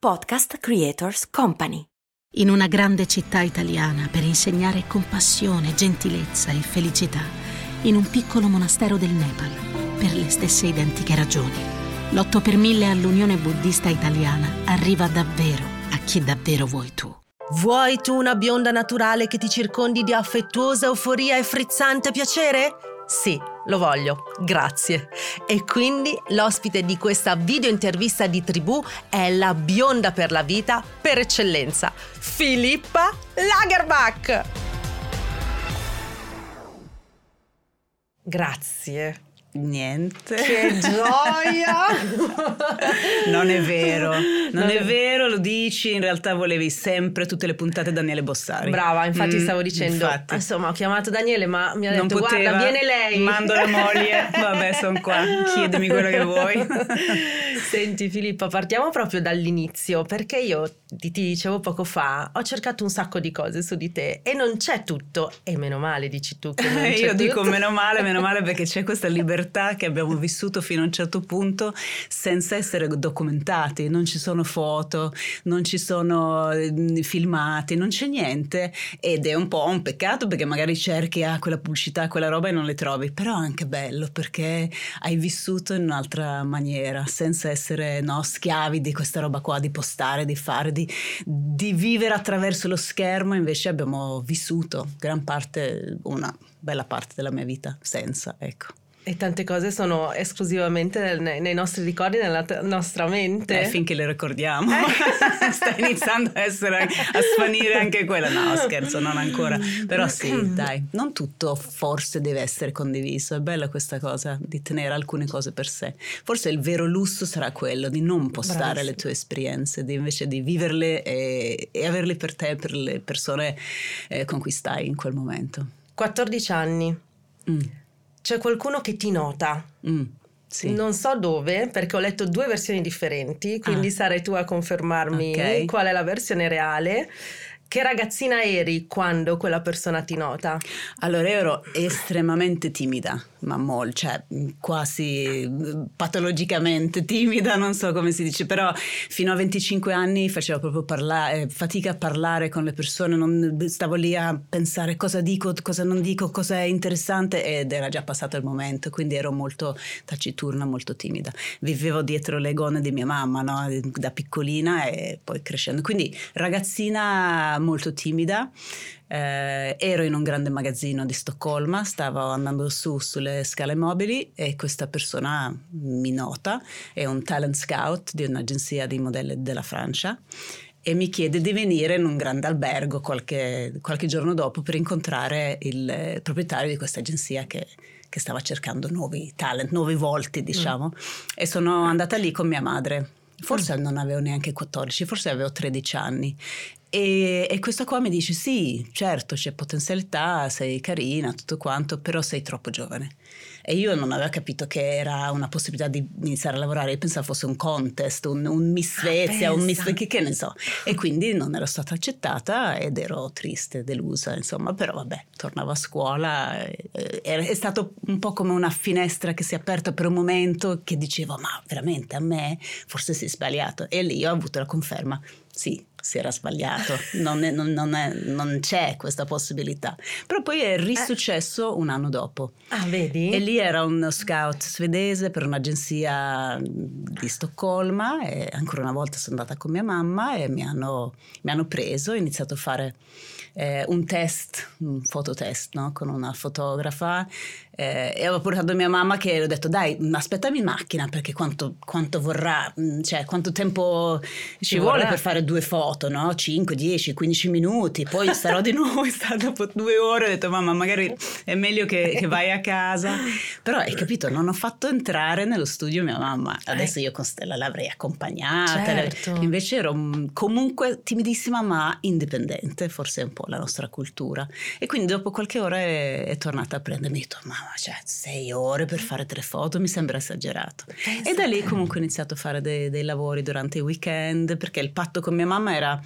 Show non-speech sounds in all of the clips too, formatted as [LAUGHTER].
Podcast Creators Company. In una grande città italiana per insegnare compassione, gentilezza e felicità, in un piccolo monastero del Nepal, per le stesse identiche ragioni. L'8 per 1000 all'Unione Buddista Italiana arriva davvero a chi davvero vuoi tu. Vuoi tu una bionda naturale che ti circondi di affettuosa euforia e frizzante piacere? Sì, lo voglio, grazie. E quindi l'ospite di questa video intervista di Tribù è la bionda per la vita per eccellenza, Filippa Lagerbach. Grazie. Niente. Che gioia! [LAUGHS] non è vero, non, non è, è vero, lo dici, in realtà volevi sempre tutte le puntate Daniele Bossari. Brava, infatti mm, stavo dicendo, infatti. insomma ho chiamato Daniele ma mi ha detto non poteva, guarda viene lei. Mando la moglie, vabbè sono qua, chiedimi quello che vuoi. [LAUGHS] Senti Filippa, partiamo proprio dall'inizio perché io ti, ti dicevo poco fa, ho cercato un sacco di cose su di te e non c'è tutto e meno male dici tu che non [LAUGHS] c'è Io tutto. dico meno male, meno male perché c'è questa libertà libertà che abbiamo vissuto fino a un certo punto senza essere documentati, non ci sono foto, non ci sono filmati, non c'è niente. Ed è un po' un peccato perché magari cerchi ah, quella pubblicità, quella roba e non le trovi, però è anche bello perché hai vissuto in un'altra maniera senza essere no, schiavi di questa roba qua, di postare, di fare, di, di vivere attraverso lo schermo, invece abbiamo vissuto gran parte, una bella parte della mia vita senza, ecco. E tante cose sono esclusivamente nei, nei nostri ricordi, nella t- nostra mente. Eh, finché le ricordiamo. Eh. [LAUGHS] Sta iniziando a, essere, a svanire anche quella. No, scherzo, non ancora. Però sì, dai, non tutto forse deve essere condiviso. È bella questa cosa di tenere alcune cose per sé. Forse il vero lusso sarà quello di non postare Bravissimo. le tue esperienze, di invece di viverle e, e, averle per te, per le persone eh, con cui stai in quel momento. 14 anni. Mm c'è qualcuno che ti nota. Mm, sì. Non so dove, perché ho letto due versioni differenti, quindi ah. sarai tu a confermarmi okay. qual è la versione reale. Che ragazzina eri quando quella persona ti nota? Allora, ero estremamente timida, ma molto, cioè quasi patologicamente timida, non so come si dice, però fino a 25 anni facevo proprio parlare, eh, fatica a parlare con le persone, non, stavo lì a pensare cosa dico, cosa non dico, cosa è interessante ed era già passato il momento, quindi ero molto taciturna, molto timida. Vivevo dietro le gonne di mia mamma, no? da piccolina e poi crescendo. Quindi ragazzina molto timida. Eh, ero in un grande magazzino di Stoccolma, stavo andando su sulle scale mobili e questa persona mi nota, è un talent scout di un'agenzia di modelli della Francia e mi chiede di venire in un grande albergo qualche, qualche giorno dopo per incontrare il proprietario di questa agenzia che, che stava cercando nuovi talent, nuovi volti, diciamo. Mm. E sono andata lì con mia madre. Forse mm. non avevo neanche 14, forse avevo 13 anni e, e, questa qua mi dice: Sì, certo, c'è potenzialità, sei carina, tutto quanto, però sei troppo giovane. E io non avevo capito che era una possibilità di iniziare a lavorare, io pensavo fosse un contest, un, un Miss ah, Svezia, ah, un Miss che, che ne so. E quindi non ero stata accettata ed ero triste, delusa, insomma, però vabbè, tornavo a scuola. È, stato un po' come una finestra che si è aperta per un momento che dicevo: Ma veramente a me forse si è sbagliato. E lì ho avuto la conferma: sì, si era sbagliato, non, è, non, non, è, non, c'è questa possibilità. Però poi è risuccesso eh. un anno dopo. Ah, vedi? E lì era uno scout svedese per un'agenzia di Stoccolma e ancora una volta sono andata con mia mamma e mi hanno, mi hanno preso, ho iniziato a fare eh, un test, un fototest no? con una fotografa eh, e avevo portato mia mamma che ho detto dai aspettami in macchina perché quanto, quanto vorrà, mm, cioè quanto tempo ci, ci vuole per fare due foto, no? 5, 10, 15 minuti, poi starò di [LAUGHS] nuovo dopo due ore ho detto mamma magari è meglio che, che, vai a casa, però hai capito non ho fatto entrare nello studio mia mamma, adesso io con Stella l'avrei accompagnata, certo. invece ero mm, comunque timidissima ma indipendente, forse è un po' la nostra cultura. E quindi dopo qualche ora è, è tornata a prendermi. Ho detto mamma cioè sei ore per fare tre foto mi sembra esagerato. Pensa e da lì comunque ho iniziato a fare dei, dei lavori durante i weekend perché il patto con mia mamma era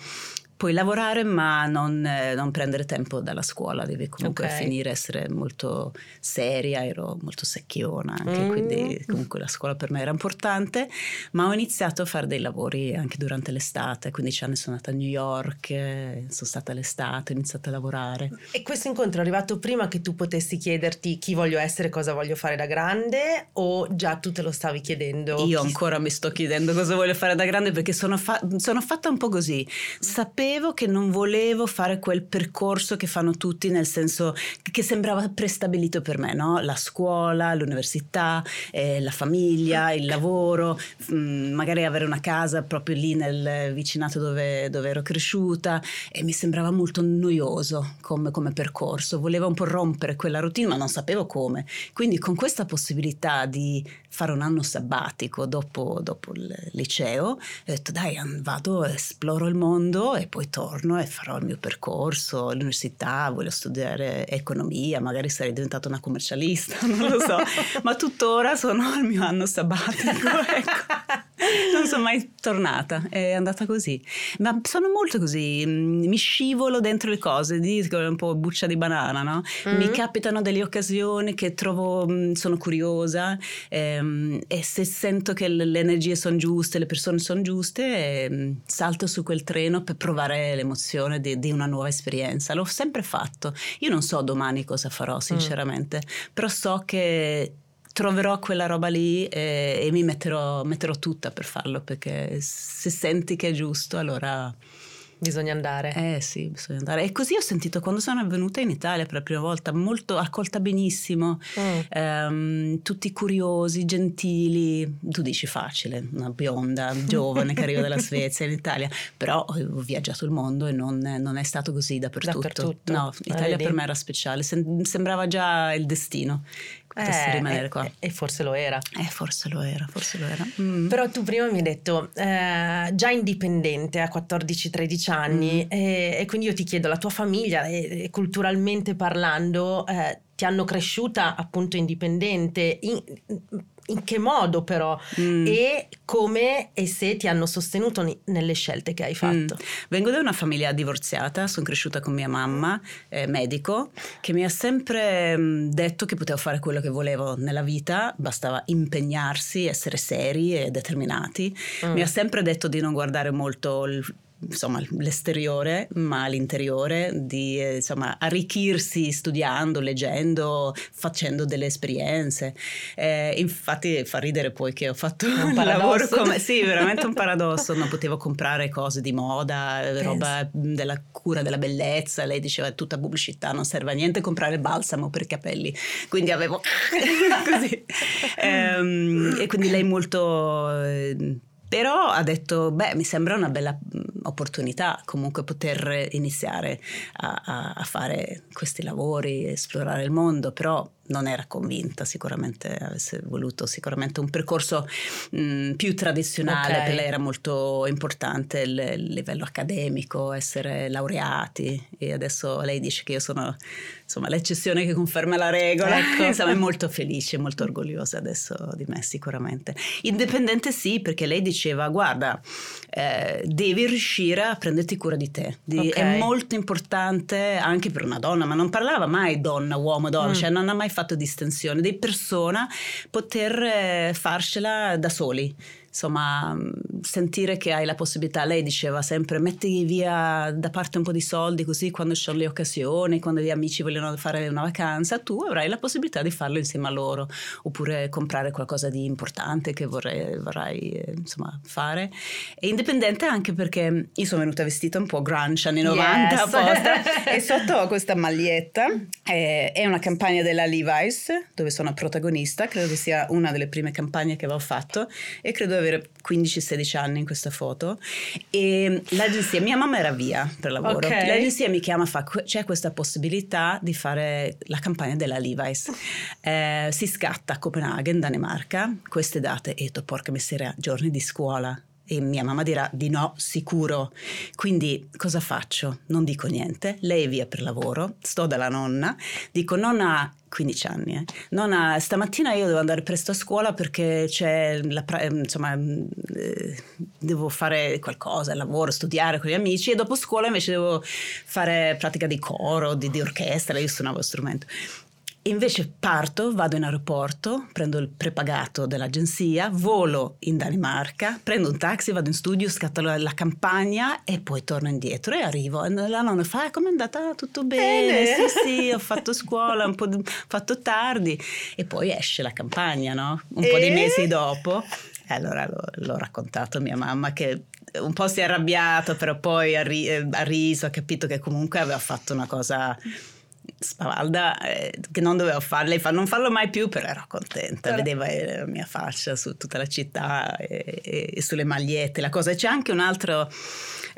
puoi lavorare ma non, eh, non, prendere tempo dalla scuola, devi comunque Ok. finire, essere molto seria, ero molto secchiona anche, Mm. quindi comunque la scuola per me era importante, ma ho iniziato a fare dei lavori anche durante l'estate, 15 anni sono andata a New York, eh, sono stata l'estate, ho iniziato a lavorare. E questo incontro è arrivato prima che tu potessi chiederti chi voglio essere, cosa voglio fare da grande o già tu te lo stavi chiedendo? Io ancora mi sto chiedendo cosa voglio fare da grande perché sono, fa- sono fatta un po' così. Sapevo che non volevo fare quel percorso che fanno tutti, nel senso che sembrava prestabilito per me, no? La scuola, l'università, eh, la famiglia, il lavoro, mm, magari avere una casa proprio lì nel vicinato dove, dove ero cresciuta e mi sembrava molto noioso come, come percorso. Volevo un po' rompere quella routine, ma non sapevo come. Quindi con questa possibilità di fare un anno sabbatico dopo, dopo il liceo, ho detto dai vado, esploro il mondo e poi torno e farò il mio percorso all'università, voglio studiare economia, magari sarei diventata una commercialista, [LAUGHS] non lo so, [LAUGHS] ma tuttora sono al mio anno sabbatico, [LAUGHS] ecco. Non sono mai tornata, è andata così. Ma sono molto così, mm, mi scivolo dentro le cose, dico un po' buccia di banana, no? Mm. Mi capitano delle occasioni che trovo, mm, sono curiosa ehm, e se sento che le le energie sono giuste, le persone sono giuste, ehm, salto su quel treno per provare l'emozione di, di una nuova esperienza. L'ho sempre fatto. Io non so domani cosa farò, sinceramente, però so che troverò quella roba lì e, e mi metterò, metterò tutta per farlo perché se senti che è giusto allora Bisogna andare. eh sì bisogna andare e così ho sentito quando sono venuta in Italia per la prima volta molto accolta benissimo Mm. ehm, tutti curiosi gentili tu dici facile una bionda giovane che arriva dalla [LAUGHS] Svezia in Italia però ho viaggiato il mondo e non, non è stato così dappertutto, Dappertutto. no Eh, Italia vedi? per me era speciale Sem- sembrava già il destino che potessi Eh, rimanere e- qua E, e forse lo era. eh, forse lo era, forse lo era. Mm. Però tu prima mi hai detto, eh, già indipendente a 14-13 anni, Mm. e, e quindi io ti chiedo, la tua famiglia, e, culturalmente parlando, eh, ti hanno cresciuta appunto indipendente? In, in che modo però? Mm. E come e se ti hanno sostenuto ni- nelle scelte che hai fatto? Mm. Vengo da una famiglia divorziata, sono cresciuta con mia mamma, eh, medico, che mi ha sempre mm, detto che potevo fare quello che volevo nella vita, bastava impegnarsi, essere seri e determinati. Mm. Mi ha sempre detto di non guardare molto il- insomma, l'esteriore, ma l'interiore, di eh, insomma, arricchirsi studiando, leggendo, facendo delle esperienze. Eh, infatti fa ridere poi che ho fatto un lavoro come... Sì, veramente un paradosso. Non potevo comprare cose di moda, eh, Pensa. roba della cura della bellezza. Lei diceva è tutta pubblicità, non serve a niente comprare balsamo per i capelli. Quindi avevo [LAUGHS] così. Ehm, e quindi lei molto... però ha detto, beh, mi sembra una bella opportunità comunque poter iniziare a, a- a fare questi lavori, esplorare il mondo, però non era convinta, sicuramente avesse voluto sicuramente un percorso mh, più tradizionale, Ok. per lei era molto importante il, il livello accademico, essere laureati e adesso lei dice che io sono insomma l'eccezione che conferma la regola, Ecco. insomma è molto felice, molto orgogliosa adesso di me sicuramente. Indipendente sì, perché lei diceva guarda, eh, devi riuscire a prenderti cura di te, Di- Ok. è molto importante anche per una donna, ma non parlava mai donna, uomo, donna, Mm. cioè non ha mai fatto distinzione, di persona poter eh, farcela da soli. Insomma, mh, sentire che hai la possibilità, lei diceva sempre metti via da parte un po' di soldi così quando ci sono le occasioni, quando gli amici vogliono fare una vacanza, tu avrai la possibilità di farlo insieme a loro, oppure comprare qualcosa di importante che vorrei, vorrai eh, insomma, fare. E indipendente anche perché io sono venuta vestita un po' grunge anni 90 Yes. apposta e [LAUGHS] sotto ho questa maglietta, eh, è una campagna della Levi's dove sono protagonista, credo che sia una delle prime campagne che avevo fatto e credo avere 15-16 anni in questa foto. E l'agenzia, mia mamma era via per lavoro, Ok. l'agenzia mi chiama fa "Que- c'è questa possibilità di fare la campagna della Levi's, Eh, si scatta a Copenaghen, Danimarca, queste date e io porca miseria, giorni di scuola E mia mamma dirà di no, sicuro. Quindi cosa faccio? Non dico niente, lei è via per lavoro, sto dalla nonna, dico nonna 15 anni. Eh. Nonna, stamattina io devo andare presto a scuola perché c'è la, insomma, eh, devo fare qualcosa, lavoro, studiare con gli amici e dopo scuola invece devo fare pratica di coro, di, di orchestra, io suonavo strumento. Invece parto, vado in aeroporto, prendo il prepagato dell'agenzia, volo in Danimarca, prendo un taxi, vado in studio, scatto la, la campagna e poi torno indietro e arrivo. E la nonna fa, come è andata? Tutto bene? bene. Sì, sì, ho [LAUGHS] fatto scuola, un po' di, fatto tardi. E poi esce la campagna, no? Un e? po' di mesi dopo. E allora l'ho, l'ho raccontato a mia mamma che un po' si è arrabbiato, però poi ha, ri- ha riso, ha capito che comunque aveva fatto una cosa spavalda eh, che non dovevo fare, lei fa non farlo mai più, però ero contenta, però... vedeva eh, la mia faccia su tutta la città e, e, e sulle magliette, la cosa. C'è anche un altro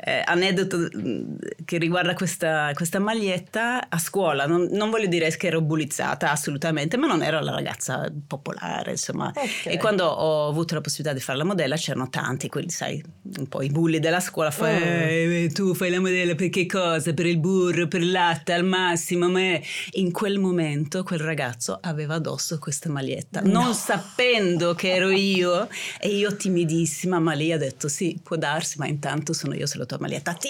eh, aneddoto mm, che riguarda questa, questa maglietta a scuola. Non, non, voglio dire che ero bullizzata assolutamente, ma non ero la ragazza popolare, insomma. Okay. E quando ho avuto la possibilità di fare la modella c'erano tanti, quelli, sai, un po' i bulli della scuola. Fa, oh. eh, tu fai la modella per che cosa? Per il burro, per il latte al massimo. Ma in quel momento quel ragazzo aveva addosso questa maglietta, no. non sapendo che ero io. E io timidissima, ma lei ha detto sì, può darsi, ma intanto sono io se lo tua maglietta. Sì,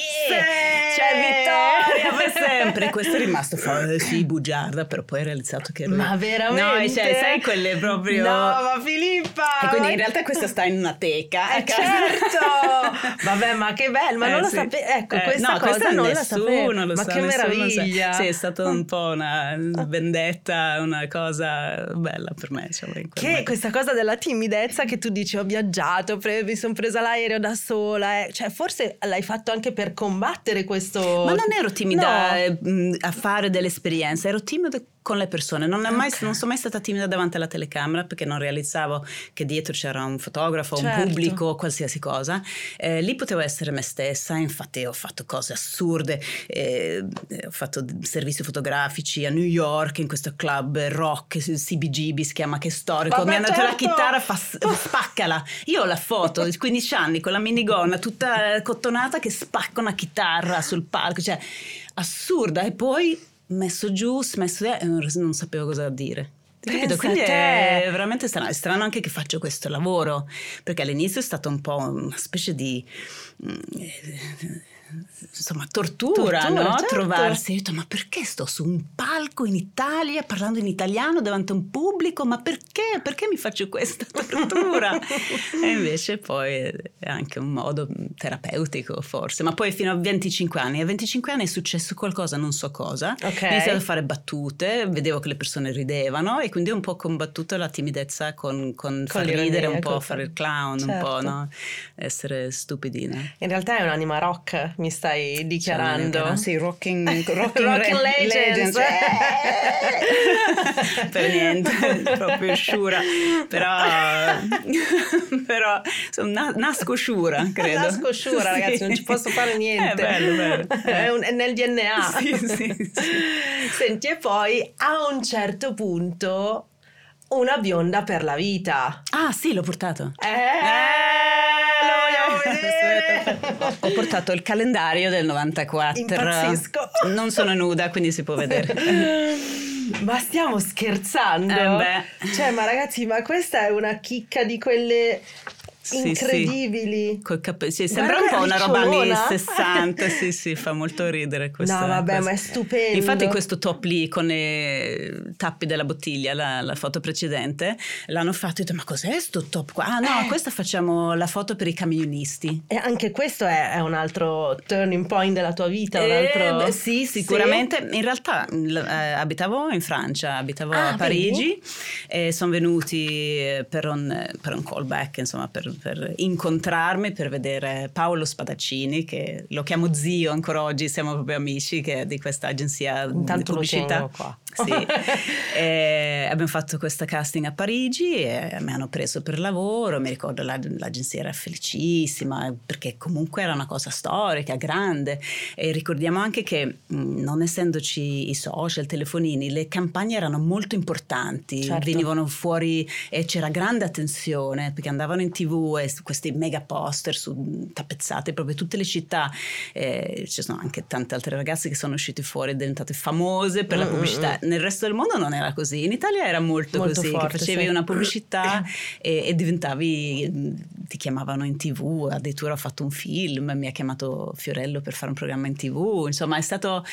c'è vittoria per sempre. Questo è rimasto fuori, sì, bugiarda, però poi ha realizzato che ero Ma veramente? No, cioè, sai quelle proprio... No, ma Filippa! E quindi in realtà questa sta in una teca. Eh, certo! [LAUGHS] Vabbè, ma che bello, ma eh, non lo sì. sapevo. Ecco, eh, questa no, cosa questa non la sapevo. Ma sa, che meraviglia! Sì, è stata un po' una [LAUGHS] vendetta, una cosa bella per me. Diciamo, che questa cosa della timidezza che tu dici ho viaggiato, pre- mi sono presa l'aereo da sola, eh. cioè forse l'hai fatto anche per combattere questo... Ma non ero timida no. Eh, a fare delle esperienze, ero timida con le persone. Non, mai, okay. non, sono mai stata timida davanti alla telecamera perché non realizzavo che dietro c'era un fotografo, certo. un pubblico, qualsiasi cosa. Eh, lì potevo essere me stessa, infatti ho fatto cose assurde, eh, ho fatto servizi fotografici a New York in questo club rock, CBGB si chiama, che è storico. Vabbè, Mi hanno detto certo. la chitarra, fa, spaccala. Io ho la foto [LAUGHS] di 15 anni con la minigonna tutta cottonata che spacca una chitarra sul palco, cioè assurda. E poi messo giù, smesso e non, sapevo cosa dire. Capito? Quindi è veramente strano. È strano anche che faccio questo lavoro, perché all'inizio è stato un po' una specie di mm, insomma, tortura, tortura no? certo. trovarsi. Ho detto, ma perché sto su un palco in Italia parlando in italiano davanti a un pubblico? Ma perché? Perché mi faccio questa tortura? [LAUGHS] e invece poi è anche un modo terapeutico forse, ma poi fino a 25 anni. A 25 anni è successo qualcosa, non so cosa. Okay. Ho iniziato a fare battute, vedevo che le persone ridevano e quindi ho un po' combattuto la timidezza con, con, con far ridere, un po' fare il clown, certo. un po' certo. no? essere stupidina. In realtà è un'anima rock mi stai dichiarando. Sì, rocking, [LAUGHS] rocking, rocking re- legends. legends. Eh. [LAUGHS] per niente, [LAUGHS] proprio sciura. Però, però sono, nasco sciura, credo. Nasco sciura, sì. ragazzi, non ci posso fare niente. È bello, bello. È, un, è nel DNA. Sì, sì. Senti, e poi a un certo punto una bionda per la vita. Ah, sì, l'ho portato. Eh! eh ho portato il calendario del 94. Impazzisco. Non sono nuda, quindi si può vedere. Ma stiamo scherzando? Eh cioè, ma ragazzi, ma questa è una chicca di quelle sì, incredibili. Sì. Cap- sì, sembra un po' una roba anni 60, sì, sì, [LAUGHS] fa molto ridere questa No, vabbè, cosa. ma è stupendo. Infatti questo top lì con i tappi della bottiglia, la, la foto precedente, l'hanno fatto e ho detto, ma cos'è sto top qua? Ah no, eh. questa facciamo la foto per i camionisti. E anche questo è, è un altro turning point della tua vita? Un eh, beh, sì, sicuramente. In realtà eh, abitavo in Francia, abitavo ah, a Parigi vedi? e sono venuti per un, per un callback, insomma, per per incontrarmi, per vedere Paolo Spadaccini, che lo chiamo zio ancora oggi, siamo proprio amici, di questa agenzia Intanto di pubblicità. qua. Sì. [LAUGHS] abbiamo fatto questa casting a Parigi e mi hanno preso per lavoro, mi ricordo la, l'agenzia era felicissima perché comunque era una cosa storica, grande e ricordiamo anche che non essendoci i social, telefonini, le campagne erano molto importanti, certo. venivano fuori e c'era grande attenzione perché andavano in tv e questi mega poster su, tappezzati proprio tutte le città, eh, ci sono anche tante altre ragazze che sono uscite fuori e diventate famose per la mm, mm, pubblicità, mm. nel resto del mondo non era così, in Italia era molto, molto così, forte, facevi sì. una pubblicità [COUGHS] e, e, diventavi, ti chiamavano in tv, addirittura ho fatto un film, mi ha chiamato Fiorello per fare un programma in tv, insomma è stato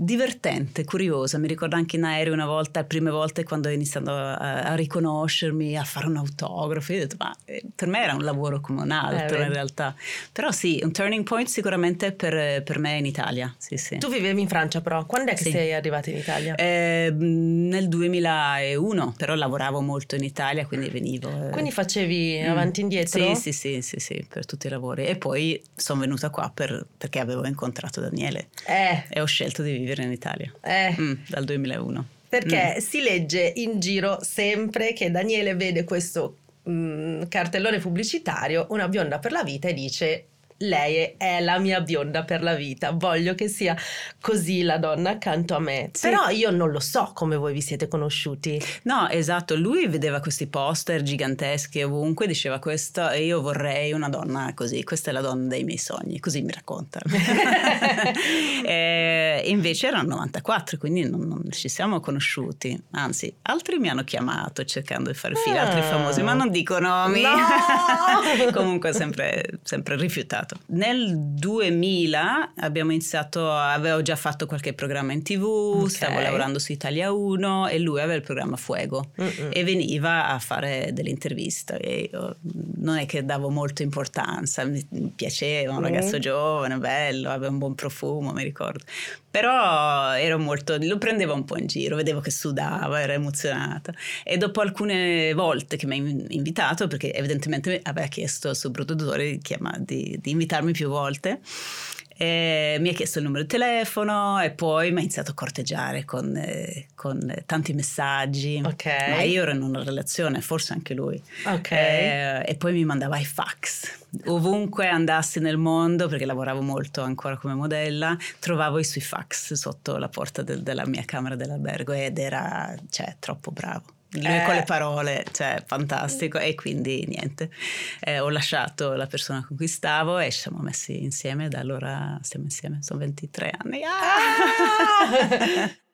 divertente, curiosa. Mi ricordo anche in aereo una volta, le prime volte quando ho iniziato a, a riconoscermi, a fare un autografo. Io ho detto, ma eh, per me era un lavoro come un altro eh, in realtà. Però sì, un turning point sicuramente per, per me in Italia. Sì, sì. Tu vivevi in Francia però, quando è che sì. sei arrivata in Italia? Eh, nel 2001, però lavoravo molto in Italia, quindi venivo. Eh. Quindi facevi mm. avanti e indietro? Sì, sì, sì, sì, sì, per tutti i lavori. E poi sono venuta qua per, perché avevo incontrato Daniele eh. e ho scelto di vivere in Italia eh. mm, dal 2001. Perché mm. si legge in giro sempre che Daniele vede questo mm, cartellone pubblicitario, una bionda per la vita, e dice lei è la mia bionda per la vita, voglio che sia così la donna accanto a me. Sì. Però io non lo so come voi vi siete conosciuti. No, esatto, lui vedeva questi poster giganteschi ovunque, diceva questo e io vorrei una donna così, questa è la donna dei miei sogni, così mi racconta. [LAUGHS] [LAUGHS] e invece erano 94, quindi non, non, ci siamo conosciuti, anzi altri mi hanno chiamato cercando di fare fila, ah. altri famosi, ma non dico nomi. No! [LAUGHS] Comunque sempre, sempre rifiutato. Nel 2000 abbiamo iniziato, avevo già fatto qualche programma in tv, okay. stavo lavorando su Italia 1 e lui aveva il programma Fuego Mm-mm. e veniva a fare delle interviste io non è che davo molto importanza, mi piaceva, un ragazzo mm. giovane, bello, aveva un buon profumo, mi ricordo. Però ero molto, lo prendevo un po' in giro, vedevo che sudava, era emozionata. E dopo alcune volte che mi ha invitato, perché evidentemente aveva chiesto al suo produttore di, di invitarmi più volte, e mi ha chiesto il numero di telefono e poi mi ha iniziato a corteggiare con, eh, con tanti messaggi. Okay. Ma io ero in una relazione, forse anche lui. Okay. Eh, e poi mi mandava i fax. Ovunque andassi nel mondo, perché lavoravo molto ancora come modella, trovavo i suoi fax sotto la porta del, della mia camera dell'albergo ed era cioè, troppo bravo lui eh. con le parole, cioè fantastico e quindi niente, eh, ho lasciato la persona con cui stavo e ci siamo messi insieme da allora stiamo insieme, sono 23 anni. Ah! [LAUGHS]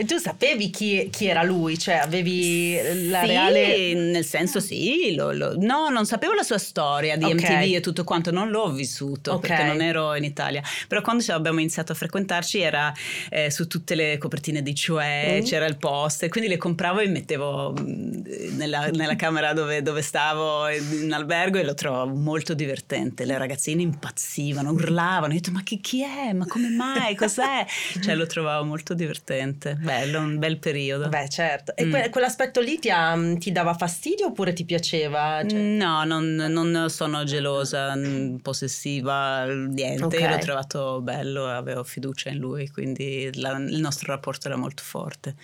E tu sapevi chi, chi, era lui? Cioè avevi la sì, reale... nel senso sì, lo, lo... no, non sapevo la sua storia di okay. MTV e tutto quanto, non l'ho vissuto okay. perché non ero in Italia. Però quando abbiamo iniziato a frequentarci era eh, su tutte le copertine di Cioè, mm. c'era il post quindi le compravo e mettevo mm, nella, nella camera dove, dove, stavo in albergo e lo trovavo molto divertente. Le ragazzine impazzivano, urlavano, ho detto ma chi, chi è? Ma come mai? Cos'è? [LAUGHS] cioè lo trovavo molto divertente bello, un bel periodo. Beh, certo. E mm. que- quell'aspetto lì ti, ha, ti, dava fastidio oppure ti piaceva? Cioè... No, non, non, sono gelosa, possessiva, niente. Okay. Io l'ho trovato bello, avevo fiducia in lui, quindi la, il nostro rapporto era molto forte.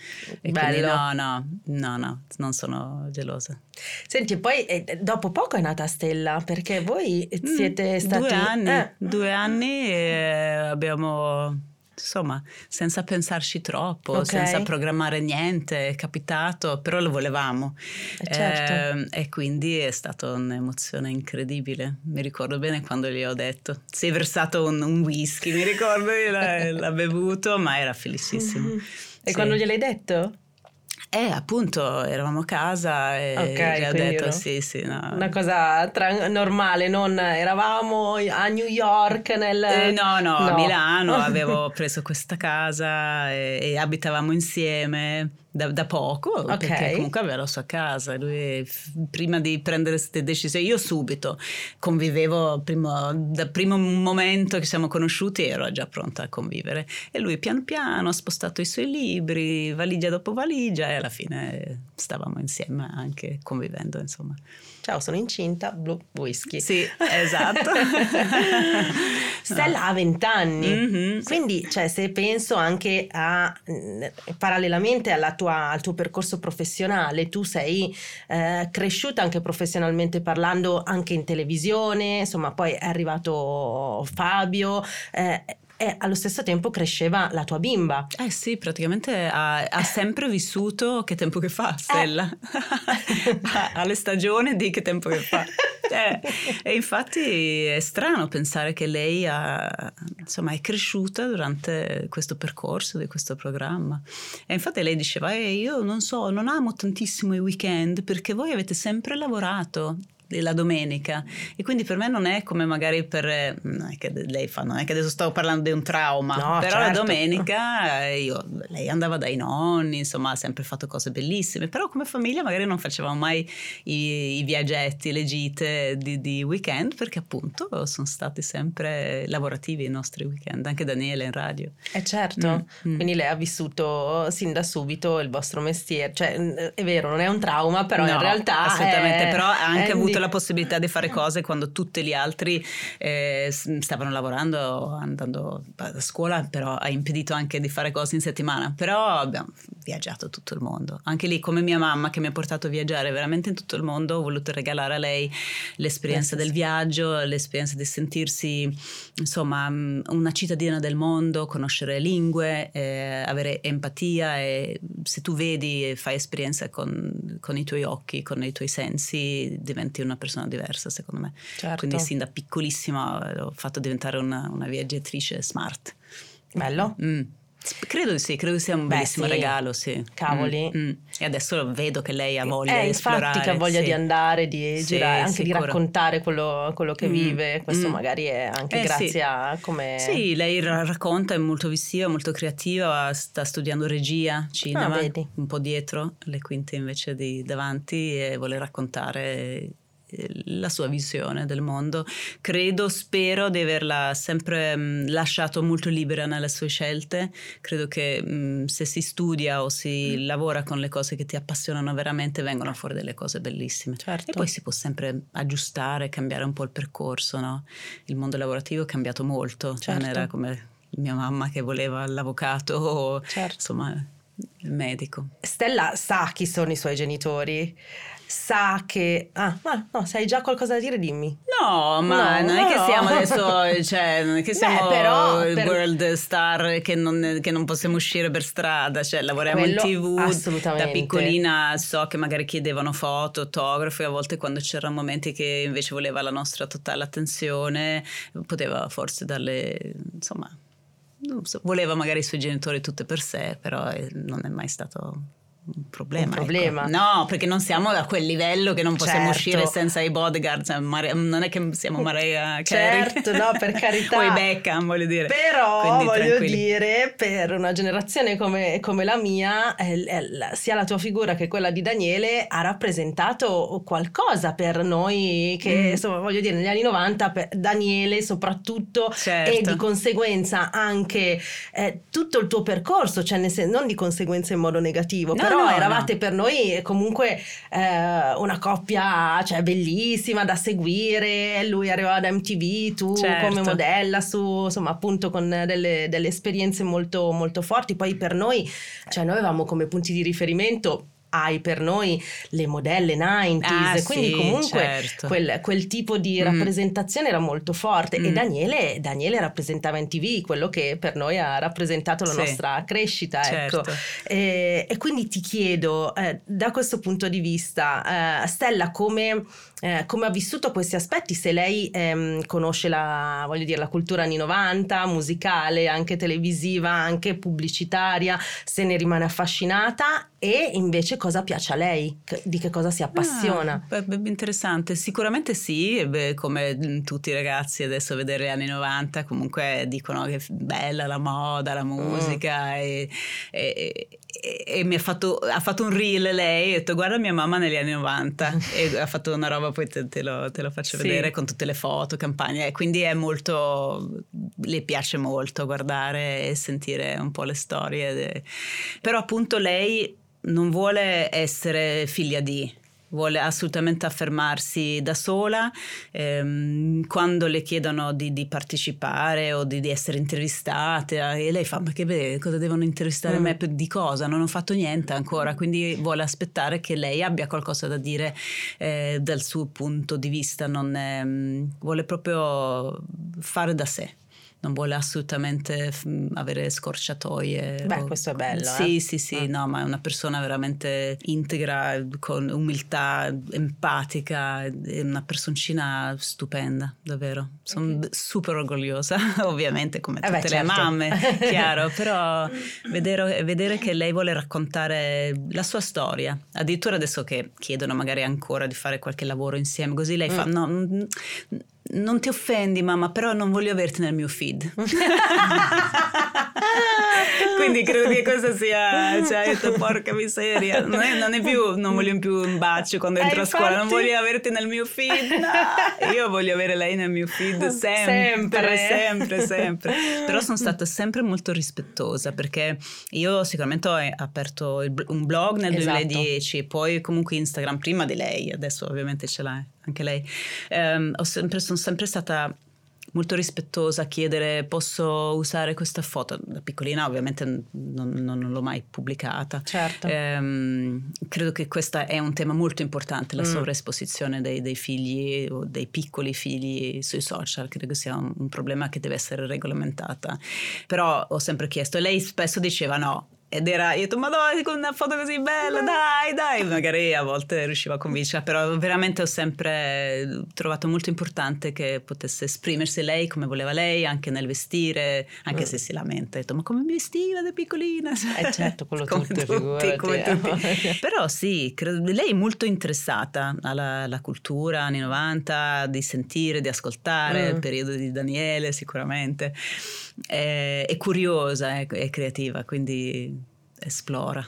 E bello. no, no, no, no, non sono gelosa. Senti, poi eh, dopo poco è nata Stella, perché voi mm, siete stati... Due anni, eh. due anni e abbiamo insomma, senza pensarci troppo, okay. senza programmare niente, è capitato, però lo volevamo. Eh certo. eh, e quindi è stata un'emozione incredibile. Mi ricordo bene quando gli ho detto, si è versato un, un whisky, mi ricordo, l'ha, l'ha bevuto, ma era felicissimo. [LAUGHS] E sì. quando gliel'hai detto? Eh, appunto, eravamo a casa e okay, ho detto sì, sì. No. Una cosa tra- normale, non eravamo a New York nel... Eh, no, no, no, a Milano [LAUGHS] avevo preso questa casa e, e abitavamo insieme da, da poco, Ok. perché comunque aveva la sua casa. Lui, f- prima di prendere queste decisioni, io subito convivevo, primo, dal primo momento che siamo conosciuti ero già pronta a convivere. E lui piano piano ha spostato i suoi libri, valigia dopo valigia, e alla fine stavamo insieme anche convivendo, insomma. Ciao, sono incinta, blu whisky. Sì, esatto. [LAUGHS] Stella ha 20 anni, Mhm. quindi cioè, se penso anche a, mh, parallelamente alla tua- al tuo percorso professionale, tu sei eh, cresciuta anche professionalmente parlando anche in televisione, insomma poi è arrivato Fabio. eh, e allo stesso tempo cresceva la tua bimba. Eh sì, praticamente ha, ha sempre vissuto che tempo che fa, Stella. [LAUGHS] Ha- ha le stagioni di che tempo che fa. Eh, e infatti è strano pensare che lei ha, insomma, è cresciuta durante questo percorso di questo programma. E infatti lei diceva, "Eh, io non so, non amo tantissimo i weekend perché voi avete sempre lavorato la domenica. E quindi per me non è come magari per non è che lei fa non è che adesso stavo parlando di un trauma No, però la certo. domenica eh, io, lei andava dai nonni insomma ha sempre fatto cose bellissime. Però come famiglia magari non facevamo mai i, i viaggetti le gite di, di weekend perché appunto sono stati sempre lavorativi i nostri weekend anche Daniele in radio. Eh certo, Mm, mm. quindi lei ha vissuto sin da subito il vostro mestiere, cioè è vero, non è un trauma, però in No, realtà... assolutamente è- però ha anche è avuto la possibilità di fare cose quando tutti gli altri eh, stavano lavorando andando a scuola però ha impedito anche di fare cose in settimana. Però abbiamo viaggiato tutto il mondo. Anche lì come mia mamma che mi ha portato a viaggiare veramente in tutto il mondo ho voluto regalare a lei l'esperienza sì, del viaggio l'esperienza di sentirsi insomma mh, una cittadina del mondo conoscere lingue eh, avere empatia e se tu vedi e fai esperienza con, con i tuoi occhi con i tuoi sensi diventi una persona diversa secondo me Certo. quindi sin da piccolissima l'ho fatto diventare una, una viaggiatrice smart Bello. Mm. Credo di sì, credo sia un Beh, bellissimo sì. regalo, sì. Cavoli. Mm, mm. E adesso vedo che lei ha voglia Eh, di infatti esplorare. che ha voglia sì. di andare, di Sì, girare, anche di sicuro. raccontare quello, quello che Mm, vive, questo mm. magari è anche Eh, grazie a come... Sì, lei ra- racconta, è molto visiva, molto creativa, sta studiando regia, cinema, Ah, un po' dietro, le quinte invece di davanti e vuole raccontare eh, la sua visione del mondo. Credo, spero di averla sempre mh, lasciato molto libera nelle sue scelte. Credo che mh, se si studia o si Mm. lavora con le cose che ti appassionano veramente vengono fuori delle cose bellissime. Certo. E poi si può sempre aggiustare, cambiare un po' il percorso, no? Il mondo lavorativo è cambiato molto, Certo. non era come mia mamma che voleva l'avvocato o Certo. insomma il medico. Stella sa chi sono i suoi genitori, sa che... Ah, ma no, sai già qualcosa da dire? Dimmi. No, ma No, non è che no. siamo adesso, cioè, non è che Beh, siamo però, il per- world star che non, che non possiamo uscire per strada, cioè lavoriamo Quello in tv, assolutamente. da piccolina so che magari chiedevano foto, autografi, a volte quando c'erano momenti che invece voleva la nostra totale attenzione, poteva forse darle, insomma, so, voleva magari i suoi genitori tutte per sé, però eh, non è mai stato un problema. Un ecco. problema. No, perché non siamo a quel livello che non possiamo Certo. uscire senza i bodyguard, cioè, Mari- non è che siamo Mariah Carey Certo, no, per [LAUGHS] carità. o i Beckham, voglio dire. Però Quindi voglio tranquilli. dire, per una generazione come, come la mia, eh, eh, sia la tua figura che quella di Daniele ha rappresentato qualcosa per noi che, Mm. insomma, voglio dire, negli anni 90 per Daniele soprattutto Certo. e di conseguenza anche eh, tutto il tuo percorso, cioè nel sen- non di conseguenza in modo negativo, No, però no, eravate no. per noi comunque eh, una coppia cioè, bellissima da seguire, lui arrivava da MTV, tu Certo. come modella su, insomma appunto con delle, delle esperienze molto, molto forti, poi per noi, cioè noi avevamo come punti di riferimento hai per noi le modelle 90s, Ah, quindi sì, comunque certo. quel, quel tipo di Mm. rappresentazione era molto forte e Mm. Daniele, Daniele rappresentava in TV quello che per noi ha rappresentato la Sì. nostra crescita, ecco. Certo. E, e quindi ti chiedo, eh, da questo punto di vista, eh, Stella, come, eh, come ha vissuto questi aspetti? Se lei ehm, conosce la, voglio dire, la cultura anni 90, musicale, anche televisiva, anche pubblicitaria, se ne rimane affascinata e invece cosa piace a lei? Di che cosa si appassiona? Ah, beh, beh, interessante, sicuramente sì, beh, come mm, tutti i ragazzi adesso a vedere gli anni 90 comunque dicono che è bella la moda, Mm. la musica e, e- e, mi ha fatto, ha fatto, un reel lei, ha detto guarda mia mamma negli anni 90 e ha fatto una roba, poi te, te, lo, te lo, faccio sì. vedere con tutte le foto, campagne, quindi è molto, le piace molto guardare e sentire un po' le storie, però appunto lei non vuole essere figlia di, vuole assolutamente affermarsi da sola, ehm, quando le chiedono di, di partecipare o di, di, essere intervistate e lei fa ma che beh, cosa devono intervistare mm. me di cosa? Non ho fatto niente ancora, quindi vuole aspettare che lei abbia qualcosa da dire eh, dal suo punto di vista, non è, vuole proprio fare da sé non vuole assolutamente avere scorciatoie. Beh, questo è bello. Sì, eh? sì, sì, ah. no, ma è una persona veramente integra, con umiltà, empatica, è una personcina stupenda, davvero. Sono okay. super orgogliosa, [LAUGHS] ovviamente, come tutte eh beh, certo. le mamme, [LAUGHS] chiaro, però [LAUGHS] vedere, vedere che lei vuole raccontare la sua storia. Addirittura adesso che chiedono magari ancora di fare qualche lavoro insieme, così lei mm. fa no non ti offendi mamma, però non voglio averti nel mio feed. [LAUGHS] [LAUGHS] Quindi credo che questa sia, cioè, detto, porca miseria, non è, non è, più, non voglio più un bacio quando entro eh, a scuola, non voglio averti nel mio feed, no, [LAUGHS] io voglio avere lei nel mio feed [LAUGHS] sempre, sempre, sempre, sempre. Però sono stata sempre molto rispettosa perché io sicuramente ho aperto un blog nel esatto. 2010, poi comunque Instagram prima di lei, adesso ovviamente ce l'hai anche lei. Um, sempre, sono sempre stata molto rispettosa a chiedere posso usare questa foto da piccolina ovviamente non, non, non l'ho mai pubblicata certo. ehm, credo che questo è un tema molto importante la mm. sovraesposizione dei, dei, figli o dei piccoli figli sui social credo che sia un, un problema che deve essere regolamentata però ho sempre chiesto e lei spesso diceva no ed era, io ho detto, ma dai, con una foto così bella, dai, dai. Magari a volte riuscivo a convincerla, però veramente ho sempre trovato molto importante che potesse esprimersi lei come voleva lei, anche nel vestire, anche mm. se si lamenta. Ho detto, ma come mi vestiva da piccolina? Eh certo, quello come tutti, tutti, come tutti. Però sì, credo, lei è molto interessata alla, alla, cultura anni 90, di sentire, di ascoltare, mm. il periodo di Daniele sicuramente. È, è curiosa, è, è creativa, quindi esplora.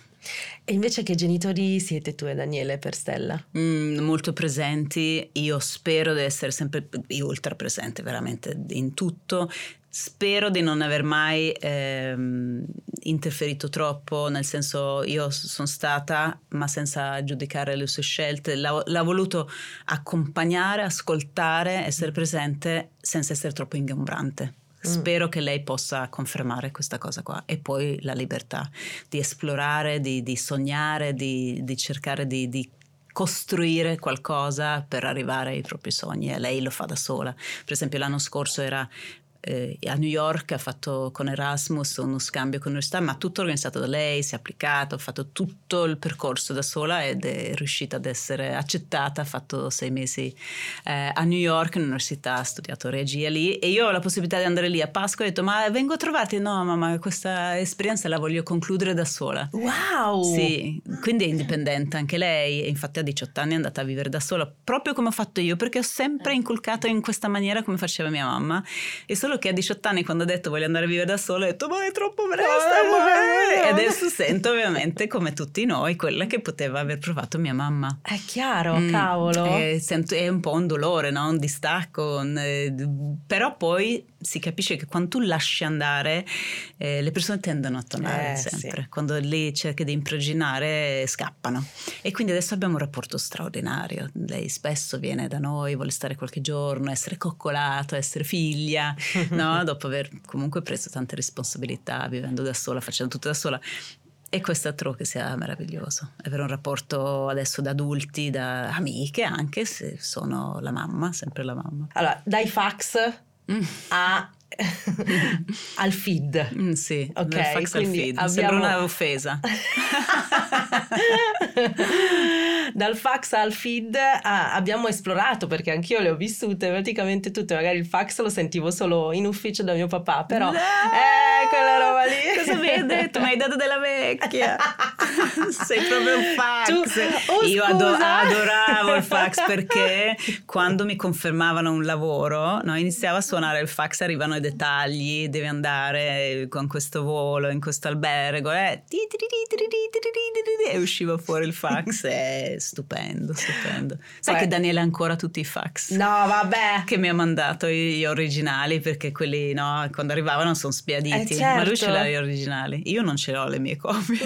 E invece che genitori siete tu e Daniele per Stella? Mm, molto presenti, io spero di essere sempre, ultra presente veramente in tutto, spero di non aver mai ehm, interferito troppo, nel senso io sono stata, ma senza giudicare le sue scelte, l'ha, l'ha voluto accompagnare, ascoltare, essere presente senza essere troppo ingombrante. Mm. Spero che lei possa confermare questa cosa qua e poi la libertà di esplorare, di, di sognare, di, di cercare di, di costruire qualcosa per arrivare ai propri sogni e lei lo fa da sola. Per esempio l'anno scorso era eh, a New York ha fatto con Erasmus uno scambio con l'università, ma tutto organizzato da lei, si è applicato, ha fatto tutto il percorso da sola ed è riuscita ad essere accettata, ha fatto sei mesi eh, a New York in università, ha studiato regia lì e io ho la possibilità di andare lì a Pasqua e ho detto ma vengo a trovarti, no mamma questa esperienza la voglio concludere da sola. Wow! Sì, quindi è indipendente anche lei, infatti a 18 anni è andata a vivere da sola, proprio come ho fatto io, perché ho sempre inculcato in questa maniera come faceva mia mamma e solo che a 18 anni quando ho detto voglio andare a vivere da sola ho detto ma è troppo presto eh, e adesso sento ovviamente come tutti noi quella che poteva aver provato mia mamma. È chiaro mm, cavolo. è, sento, è, un po' un dolore no? un distacco un, eh, però poi si capisce che quando tu lasci andare eh, le persone tendono a tornare eh, sempre sì. quando lì cerchi di imprigionare scappano e quindi adesso abbiamo un rapporto straordinario lei spesso viene da noi vuole stare qualche giorno essere coccolato essere figlia [LAUGHS] no? dopo aver comunque preso tante responsabilità vivendo da sola facendo tutto da sola e questo trovo che sia meraviglioso, avere un rapporto adesso da adulti, da amiche anche se sono la mamma, sempre la mamma. Allora, dai fax mm. a [LAUGHS] al feed. Mm, sì, ok. Fax al feed. Abbiamo... Sembra una offesa. [LAUGHS] dal fax al feed ah, abbiamo esplorato perché anch'io le ho vissute praticamente tutte. Magari il fax lo sentivo solo in ufficio da mio papà, però No! eh, quella roba lì. Cosa mi hai detto? Mi hai dato della vecchia. [LAUGHS] Sei proprio un fax. Tu- oh, Io ado- scusa. adoravo il fax perché quando mi confermavano un lavoro, no, iniziava a suonare il fax, arrivano i dettagli, devi andare con questo volo in questo albergo, eh, e usciva fuori il fax, è stupendo, stupendo. Sai Beh. che Daniele ha ancora tutti i fax? No, vabbè. Che mi ha mandato gli originali perché quelli, no, quando arrivavano sono spiaditi, eh, certo. ma lui ce l'ha gli originali, io non ce l'ho le mie copie.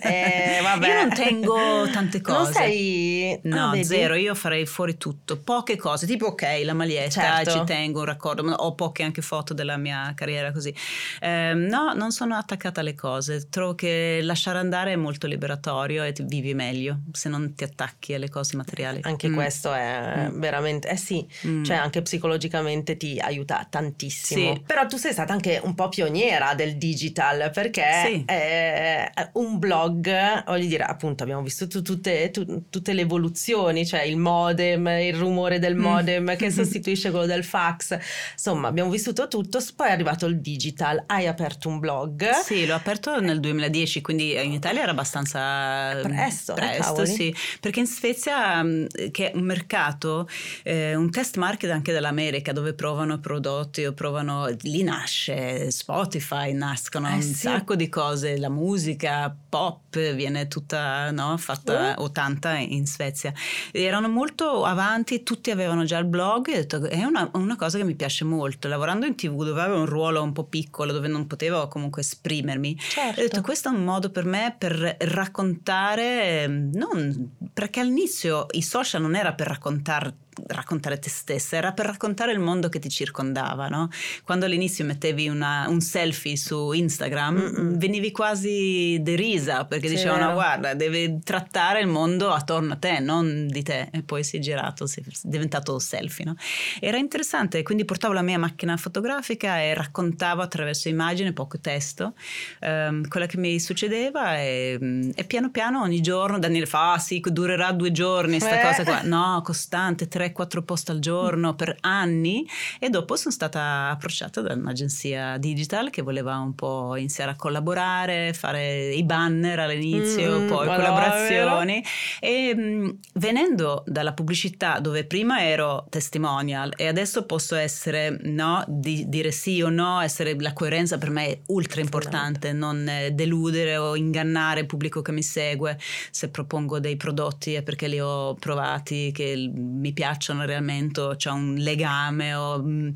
eh, vabbè. Io non tengo tante cose. Non sei... No, ah, zero, io farei fuori tutto, poche cose, tipo ok, la maglietta, certo. ci tengo un raccordo, ma ho poche anche foto della mia carriera così. Ehm, no, non sono attaccata alle cose, trovo che lasciare andare è molto liberatorio e vivi meglio se non ti attacchi alle cose materiali. Anche Mm. questo è Mm. veramente, eh sì, Mm. cioè anche psicologicamente ti aiuta tantissimo. Sì. Però tu sei stata anche un po' pioniera del digital perché Sì. eh, un blog, voglio dire, appunto abbiamo visto tu- tutte, tu- tutte le evoluzioni, cioè il modem, il rumore del Mm. modem che [LAUGHS] sostituisce quello del fax, insomma abbiamo vissuto tutto, poi è arrivato il digital, hai aperto un blog. Sì, l'ho aperto nel 2010, quindi in Italia era abbastanza Presto, eh, presto sì, perché in Svezia, mh, che è un mercato, eh, un test market anche dall'America, dove provano prodotti o provano, lì nasce Spotify, nascono Eh, un sì. sacco di cose, la musica pop viene tutta no, fatta o tanta in Svezia. Erano molto avanti, tutti avevano già il blog, ho detto, è una, una cosa che mi piace molto, lavorando in tv dove avevo un ruolo un po' piccolo, dove non potevo comunque esprimermi, Certo. ho detto questo è un modo per me per raccontare, ehm, non, perché all'inizio i social non era per raccontare raccontare te stessa, era per raccontare il mondo che ti circondava, no? Quando all'inizio mettevi una- un selfie su Instagram, Mm-mm. venivi quasi derisa perché Sì, dicevano guarda, devi trattare il mondo attorno a te, non di te. E poi si è girato, si è diventato selfie, no? Era interessante, quindi portavo la mia macchina fotografica e raccontavo attraverso immagini, poco testo, ehm, quello che mi succedeva e, e piano piano ogni giorno Daniele fa, ah sì, durerà due giorni sta Eh. cosa qua. No, [LAUGHS] costante, 3-4 post al giorno per anni e dopo sono stata approcciata da un'agenzia digital che voleva un po' iniziare a collaborare, fare i banner all'inizio, Mm, poi collaborazioni. e mh, venendo dalla pubblicità dove prima ero testimonial e adesso posso essere no, di, dire sì o no, essere la coerenza per me è ultra importante, non eh, deludere o ingannare il pubblico che mi segue, se propongo dei prodotti è perché li ho provati, che mi piacciono realmente, o c'è un legame o mh,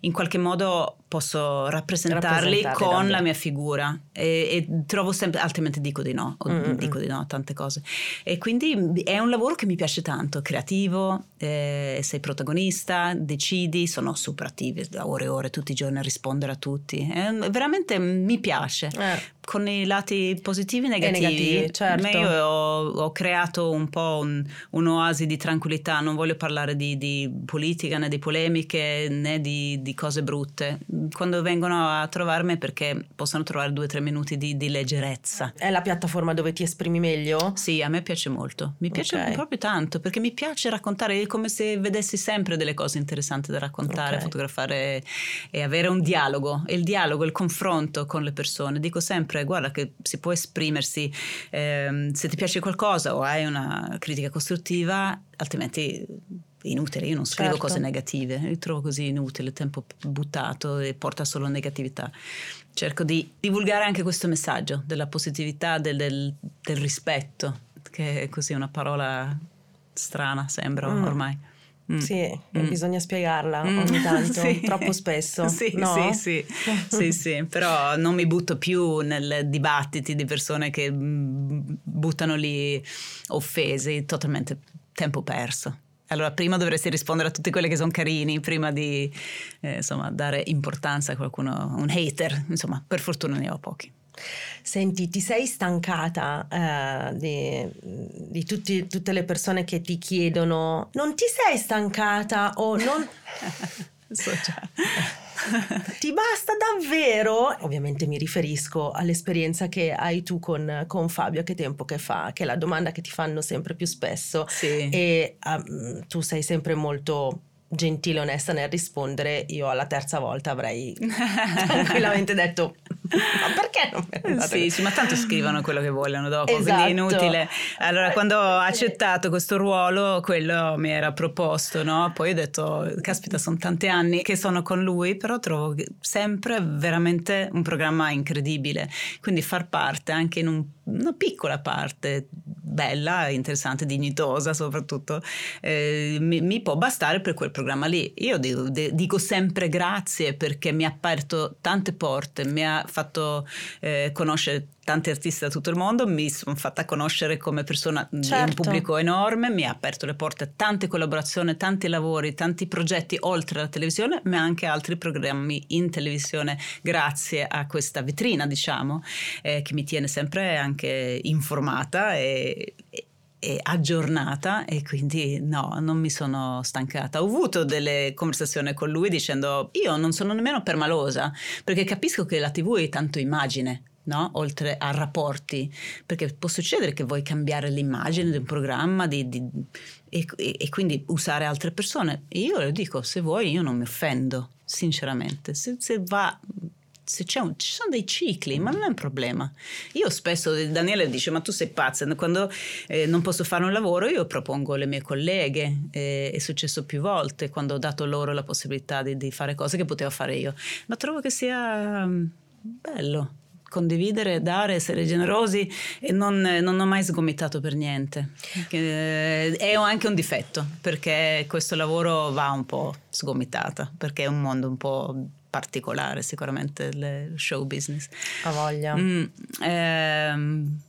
in qualche modo posso rappresentarli Rappresentarli con davvero. la mia figura e, e trovo sempre, altrimenti dico di no, o Mm, mm, dico di no a tante cose. E quindi è un lavoro che mi piace tanto, creativo, eh, sei protagonista, decidi, sono super attivi da ore e ore tutti i giorni a rispondere a tutti. È- veramente mi piace. Eh. Con i lati positivi e negativi, negativi, certo. Io ho, ho creato un po' un- un'oasi di tranquillità, non voglio parlare di, di politica né di polemiche né di, di cose brutte. Quando vengono a trovarmi perché possono trovare due o tre minuti di, di leggerezza. È la piattaforma dove ti esprimi meglio? Sì, a me piace molto, mi piace Ok. proprio tanto perché mi piace raccontare, è come se vedessi sempre delle cose interessanti da raccontare, Ok. fotografare e avere un dialogo, e il dialogo, il confronto con le persone. Dico sempre, guarda che si può esprimersi, ehm, se ti piace qualcosa o hai una critica costruttiva, altrimenti è inutile, io non scrivo Certo. cose negative, io trovo così inutile, il tempo buttato e porta solo negatività. Cerco di divulgare anche questo messaggio della positività, del, del- del rispetto, che è così una parola strana, sembra Mm. ormai. Mm. Sì, Mm. bisogna spiegarla Mm. ogni [LAUGHS] tanto, Sì. troppo spesso. [LAUGHS] Sì, no? sì, sì, sì, però non mi butto più nel dibattiti di persone che mm, buttano lì offesi, totalmente tempo perso. Allora, prima dovresti rispondere a tutti quelli che sono carini, prima di eh, insomma, dare importanza a qualcuno, un hater. Insomma, per fortuna ne ho pochi. Senti, ti sei stancata eh, di, di tutti- tutte le persone che ti chiedono, non ti sei stancata o non... So già. [LAUGHS] Ti basta davvero? Ovviamente mi riferisco all'esperienza che hai tu con, con Fabio, che tempo che fa, che è la domanda che ti fanno sempre più spesso. Sì. E um, tu sei sempre molto gentile e onesta nel rispondere, io alla terza volta avrei [LAUGHS] tranquillamente detto ma perché non me ne sì, sì, ma tanto scrivono quello che vogliono dopo, Esatto. quindi è inutile. Allora, quando ho accettato questo ruolo, quello mi era proposto, no? Poi ho detto, caspita, sono tanti anni che sono con lui, però trovo sempre veramente un programma incredibile. Quindi far parte anche in un- una piccola parte bella, interessante, dignitosa soprattutto, eh, mi, mi può bastare per quel programma lì. Io dico, de- dico sempre grazie perché mi ha aperto tante porte, mi ha fatto eh, conoscere tanti artisti da tutto il mondo, mi sono fatta conoscere come persona di un Certo. pubblico enorme, mi ha aperto le porte a tante collaborazioni, tanti lavori, tanti progetti oltre la televisione, ma anche altri programmi in televisione grazie a questa vetrina, diciamo, eh, che mi tiene sempre anche informata e, aggiornata e quindi no, non mi sono stancata. Ho avuto delle conversazioni con lui dicendo io non sono nemmeno permalosa perché capisco che la TV è tanto immagine. No? Oltre a rapporti, perché può succedere che vuoi cambiare l'immagine di un programma di- di- e, e- quindi usare altre persone. Io le dico: se vuoi, io non mi offendo, sinceramente. Se, se va, un- ci sono dei cicli, ma non è un problema. Io spesso, Daniele dice: Ma tu sei pazza, quando eh, non posso fare un lavoro, io propongo le mie colleghe. eh, è successo più volte quando ho dato loro la possibilità di, di fare cose che potevo fare io. Ma trovo che sia mm, bello condividere, dare, essere generosi e non, non ho mai sgomitato per niente. Eh, È anche un difetto perché questo lavoro va un po' sgomitata perché è un mondo un po' particolare sicuramente il show business. Ha voglia. Mm, ehm,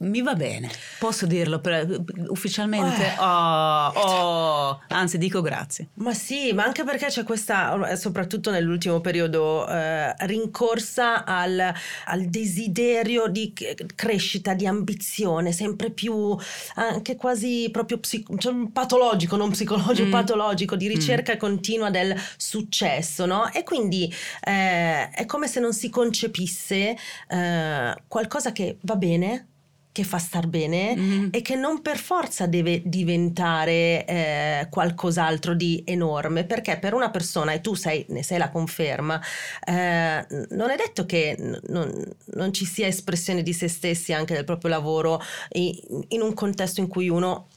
mi va bene, posso dirlo per- ufficialmente? Eh. Oh, oh, anzi dico grazie. Ma sì, ma anche perché c'è questa, soprattutto nell'ultimo periodo, eh, rincorsa al, al desiderio di crescita, di ambizione, sempre più, anche quasi proprio psico- cioè, patologico, non psicologico, Mm. patologico, di ricerca continua del successo, no? E quindi eh, è come se non si concepisse eh, qualcosa che va bene, che fa star bene, Mm. e che non per forza deve diventare eh, qualcos'altro di enorme, perché per una persona, e tu sei, ne sei la conferma, eh, non è detto che n- non, non ci sia espressione di se stessi anche del proprio lavoro i- in un contesto in cui uno...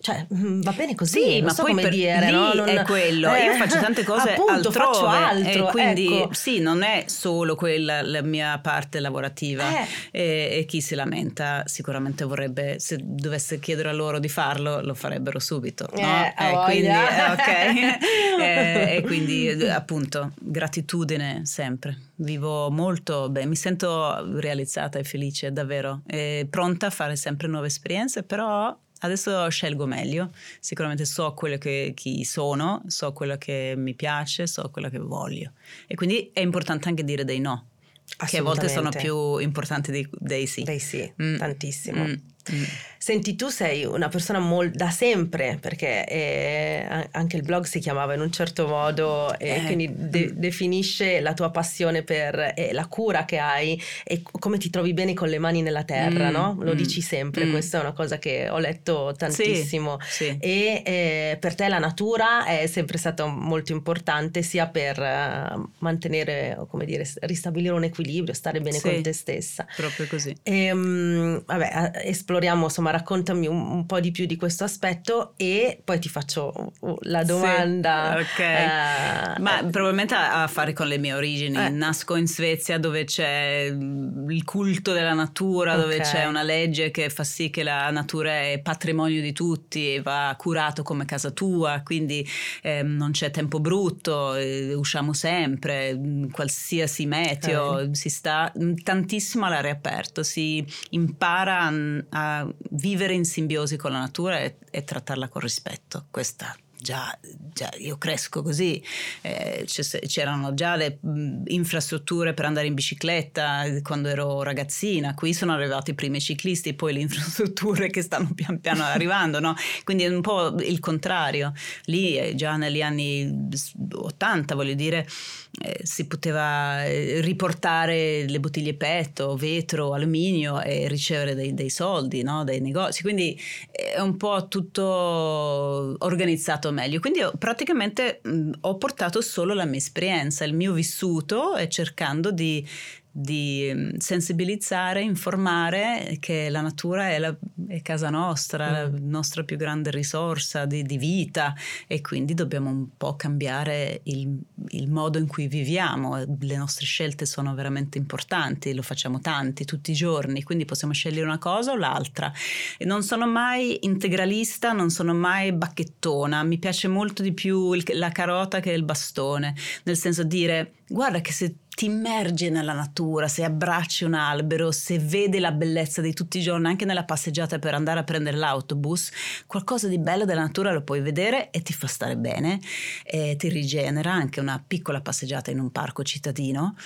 cioè, mm, va bene così, Sì, ma so poi come per- dire, lì no? Non- è quello. Io eh, faccio tante cose appunto, altrove faccio altro, e quindi ecco. sì, non è solo quella la mia parte lavorativa Eh. e, e chi si lamenta sicuramente vorrebbe se dovesse chiedere a loro di farlo lo farebbero subito, no? Eh, ha quindi, eh, ok. [LAUGHS] Eh, e quindi eh, appunto gratitudine sempre. Vivo molto bene, mi sento realizzata e felice davvero, pronta a fare sempre nuove esperienze, però Adesso scelgo meglio, sicuramente so quello che chi sono, so quello che mi piace, so quello che voglio. E quindi è importante anche dire dei no, che a volte sono più importanti di- dei sì. Dei sì, Mm. tantissimo. Mm, mm. Senti, tu sei una persona mol- da sempre, perché eh, anche il blog si chiamava in un certo modo e Eh, quindi de- mm. definisce la tua passione per e la cura che hai e come ti trovi bene con le mani nella terra, Mm, no? Lo mm, dici sempre, mm. questa è una cosa che ho letto tantissimo. Sì. E eh, per te la natura è sempre stata molto importante sia per eh, mantenere, come dire, ristabilire un equilibrio, stare bene Sì. con te stessa. Proprio così. Ehm, vabbè, a- esploriamo, insomma, raccontami un, un po' di più di questo aspetto e poi ti faccio la domanda. Sì, ok. eh, Ma eh, probabilmente ha a fare con le mie origini. Eh. Nasco in Svezia dove c'è mm, il culto della natura, dove Ok. c'è una legge che fa sì che la natura è patrimonio di tutti e va curato come casa tua, quindi ehm, non c'è tempo brutto, eh, usciamo sempre, mm, qualsiasi meteo, si sta mm, tantissimo all'aria aperta, si impara mm, a vivere in simbiosi con la natura e, e trattarla con rispetto. Questa già, già io cresco così, eh, c'erano già le mh, infrastrutture per andare in bicicletta quando ero ragazzina, qui sono arrivati i primi ciclisti, poi le infrastrutture che stanno pian piano [LAUGHS] arrivando, no? quindi è un po' il contrario, lì eh, già negli anni 80 voglio dire eh, si poteva eh, riportare le bottiglie petto, vetro, alluminio e ricevere dei, dei soldi no? dai negozi, quindi è un po' tutto organizzato meglio. Quindi io praticamente mh, ho portato solo la mia esperienza, il mio vissuto e cercando di, di mm, sensibilizzare, informare che la natura è, la, è casa nostra, mm. la nostra più grande risorsa di, di, vita e quindi dobbiamo un po' cambiare il, il, modo in cui viviamo. Le nostre scelte sono veramente importanti, lo facciamo tanti tutti i giorni, quindi possiamo scegliere una cosa o l'altra. E non sono mai integralista, non sono mai bacchettona, mi piace molto di più il, la carota che il bastone, nel senso dire guarda che se ti immergi nella natura, se abbracci un albero, se vedi la bellezza di tutti i giorni, anche nella passeggiata per andare a prendere l'autobus, qualcosa di bello della natura lo puoi vedere e ti fa stare bene, e ti rigenera anche una piccola passeggiata in un parco cittadino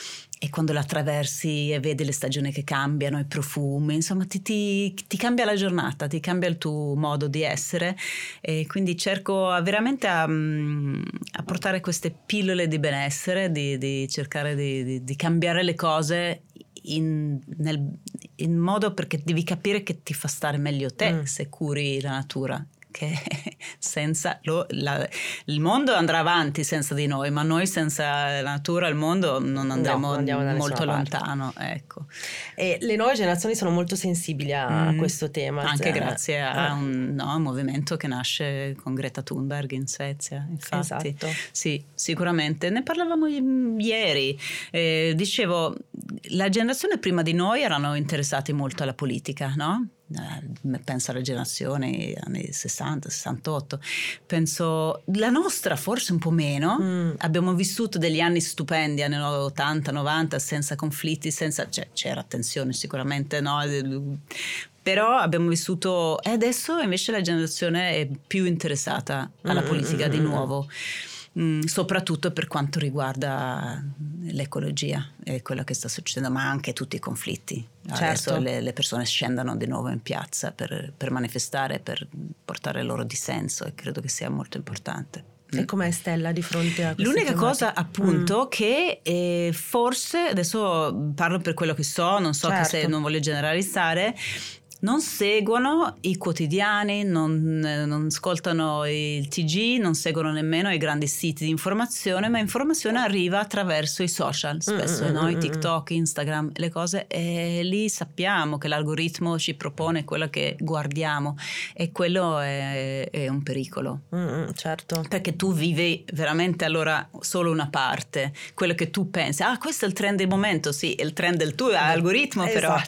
e quando la attraversi e vedi le stagioni che cambiano, i profumi, insomma ti, ti, ti, cambia la giornata, ti cambia il tuo modo di essere e quindi cerco veramente a, mm, a portare queste pillole di benessere, di, di cercare di, di, di, cambiare le cose in, nel, in, modo perché devi capire che ti fa stare meglio te mm. se curi la natura che [LAUGHS] senza lo, la, il mondo andrà avanti senza di noi, ma noi senza la natura, il mondo non andremo no, non molto lontano. Ecco. E le nuove generazioni sono molto sensibili a mm, questo tema. Anche cioè, grazie a eh. un, no, un, movimento che nasce con Greta Thunberg in Svezia. Infatti, esatto. sì, sicuramente. Ne parlavamo ieri. Eh, dicevo, la generazione prima di noi erano interessati molto alla politica, no? Eh, penso alle generazioni anni 60, 68, penso la nostra forse un po' meno, mm. abbiamo vissuto degli anni stupendi, anni 80, 90, senza conflitti, senza, cioè, c'era attenzione sicuramente, no? però abbiamo vissuto e adesso invece la generazione è più interessata alla mm, politica mm, di nuovo. Mm, soprattutto per quanto riguarda l'ecologia e quello che sta succedendo, ma anche tutti i conflitti. Certo. Adesso le, le, persone scendono di nuovo in piazza per, per manifestare, per portare il loro dissenso e credo che sia molto importante. E com'è Stella di fronte a questo? L'unica cosa appunto mm. che eh, forse, adesso parlo per quello che so, non so certo. se non voglio generalizzare, non seguono i quotidiani, non, non, ascoltano il TG, non seguono nemmeno i grandi siti di informazione, ma informazione arriva attraverso i social, spesso mm, no? i TikTok, Instagram, le cose, e lì sappiamo che l'algoritmo ci propone quello che guardiamo e quello è, è un pericolo. Mm, certo. Perché tu vivi veramente allora solo una parte, quello che tu pensi, ah questo è il trend del momento, sì, è il trend del tuo algoritmo esatto. però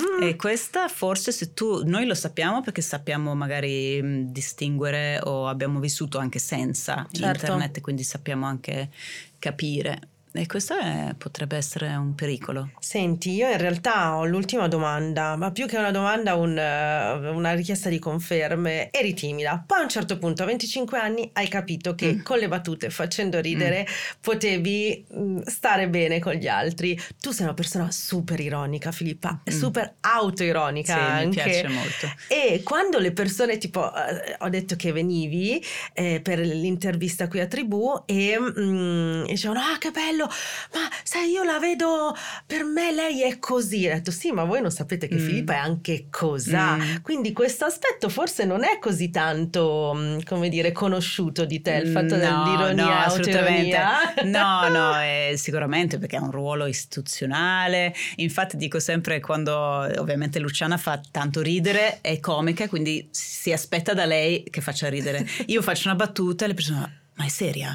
Mm. E questa forse se tu, noi lo sappiamo perché sappiamo magari mh, mm, distinguere o abbiamo vissuto anche senza certo. internet, quindi sappiamo anche capire. E questo è, potrebbe essere un pericolo. Senti, io in realtà ho l'ultima domanda, ma più che una domanda, un, uh, una richiesta di conferme. Eri timida, poi a un certo punto, a 25 anni, hai capito che mm. con le battute, facendo ridere, mm. potevi mm, stare bene con gli altri. Tu sei una persona super ironica, Filippa, mm. super autoironica sì, anche. mi piace molto. E quando le persone, tipo, uh, ho detto che venivi eh, per l'intervista qui a Tribù e mm, dicevano, ah che bello! Bello, ma sai, io la vedo, per me lei è così. Ho detto, sì, ma voi non sapete che mm. Filippa è anche cos'ha. Mm. Quindi questo aspetto forse non è così tanto, mm, come dire, conosciuto di te, il fatto no, dell'ironia, no, assolutamente. No, no, è [LAUGHS] sicuramente perché è un ruolo istituzionale. Infatti dico sempre quando, ovviamente Luciana fa tanto ridere, è comica, quindi si aspetta da lei che faccia ridere. Io faccio una battuta e le persone, ma è seria?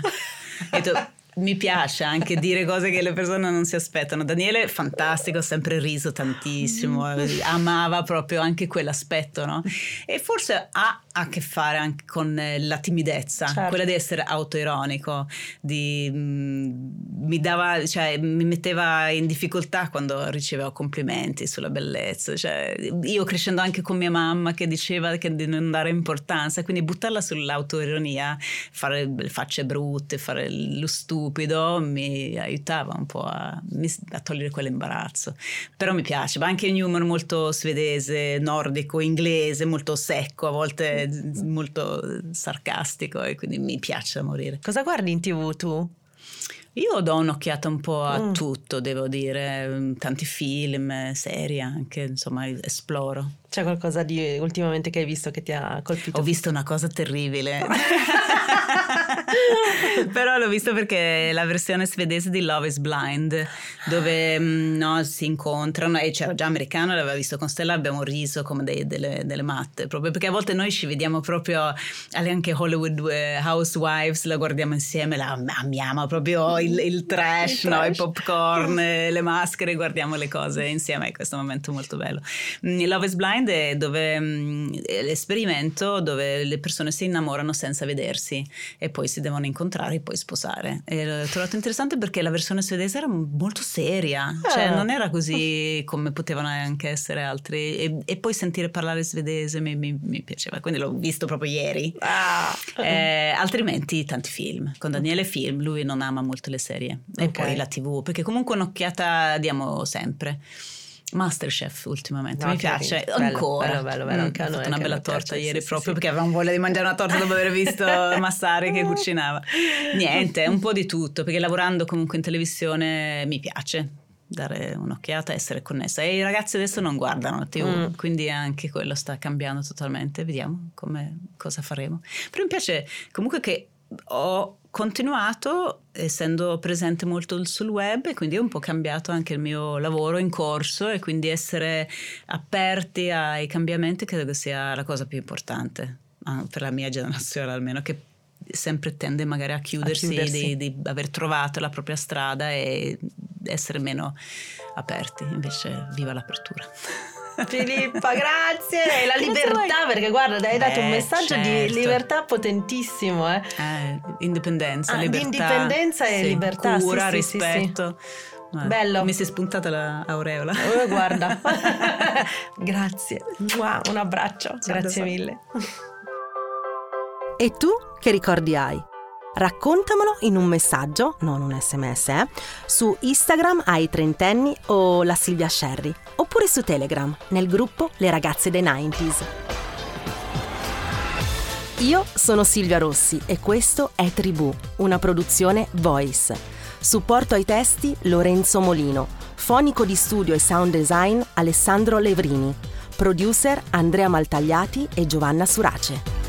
E tu, mi piace anche dire cose che le persone non si aspettano. Daniele, fantastico, sempre riso tantissimo, amava proprio anche quell'aspetto, no? E forse ha a che fare anche con eh, la timidezza, certo. quella di essere autoironico, di, mh, mm, mi, dava, cioè, mi metteva in difficoltà quando ricevevo complimenti sulla bellezza. Cioè, io crescendo anche con mia mamma che diceva che di non dare importanza, quindi buttarla sull'autoironia, fare facce brutte, fare lo stupido, mi aiutava un po' a, a togliere quell'imbarazzo. Però mi piace, ma anche un humor molto svedese, nordico, inglese, molto secco, a volte molto sarcastico e quindi mi piace da morire. Cosa guardi in tv tu? Io do un'occhiata un po' a mm. tutto, devo dire, tanti film, serie anche, insomma, esploro. C'è qualcosa di ultimamente che hai visto che ti ha colpito? Ho visto una cosa terribile. [LAUGHS] Però l'ho visto perché è la versione svedese di Love is Blind, dove mm, no, si incontrano e c'era già americano, l'aveva visto con Stella, abbiamo riso come dei, delle, delle, matte, proprio perché a volte noi ci vediamo proprio, anche Hollywood eh, Housewives, la guardiamo insieme, la amiamo proprio il, il trash, il, no? trash. il popcorn, le maschere, guardiamo le cose insieme, è questo momento molto bello. Mm, Love is Blind Mind è dove mm, è l'esperimento dove le persone si innamorano senza vedersi e poi si devono incontrare e poi sposare. E l'ho trovato interessante perché la versione svedese era molto seria, cioè ah. cioè non era così come potevano anche essere altri. E, e poi sentire parlare svedese mi, mi, mi, piaceva, quindi l'ho visto proprio ieri. Ah. Eh, altrimenti tanti film. Con Daniele film, lui non ama molto le serie. Okay. E poi la tv, perché comunque un'occhiata diamo sempre. Masterchef ultimamente, no, mi piace bello, ancora. Bello, bello, bello. Anche mm, fatto una bella torta piace, ieri sì, proprio sì, perché avevamo voglia di mangiare una torta dopo aver visto [LAUGHS] Massari che cucinava. Niente, un po' di tutto, perché lavorando comunque in televisione mi piace dare un'occhiata, essere connessa. E i ragazzi adesso non guardano TV, mm. quindi anche quello sta cambiando totalmente. Vediamo come, cosa faremo. Però mi piace comunque che ho continuato essendo presente molto sul web e quindi ho un po' cambiato anche il mio lavoro in corso e quindi essere aperti ai cambiamenti credo che sia la cosa più importante ah, per la mia generazione almeno che sempre tende magari a chiudersi, a chiudersi. Di, di, aver trovato la propria strada e essere meno aperti invece viva l'apertura Filippa, [LAUGHS] grazie. E la libertà, perché guarda, hai dato un messaggio certo. di libertà potentissimo. Eh. Eh, indipendenza, ah, libertà. indipendenza e sì, libertà. Cura, sì, rispetto. Sì, sì. Bello. Mi si è spuntata l'aureola. Oh, guarda. [LAUGHS] [LAUGHS] grazie. Un abbraccio. Ciao, grazie mille. E tu che ricordi hai? Raccontamelo in un messaggio, non un sms, eh, su Instagram ai trentenni o la Silvia Sherry, oppure su Telegram nel gruppo Le ragazze dei 90s. Io sono Silvia Rossi e questo è Tribù, una produzione Voice. Supporto ai testi Lorenzo Molino, fonico di studio e sound design Alessandro Levrini, producer Andrea Maltagliati e Giovanna Surace.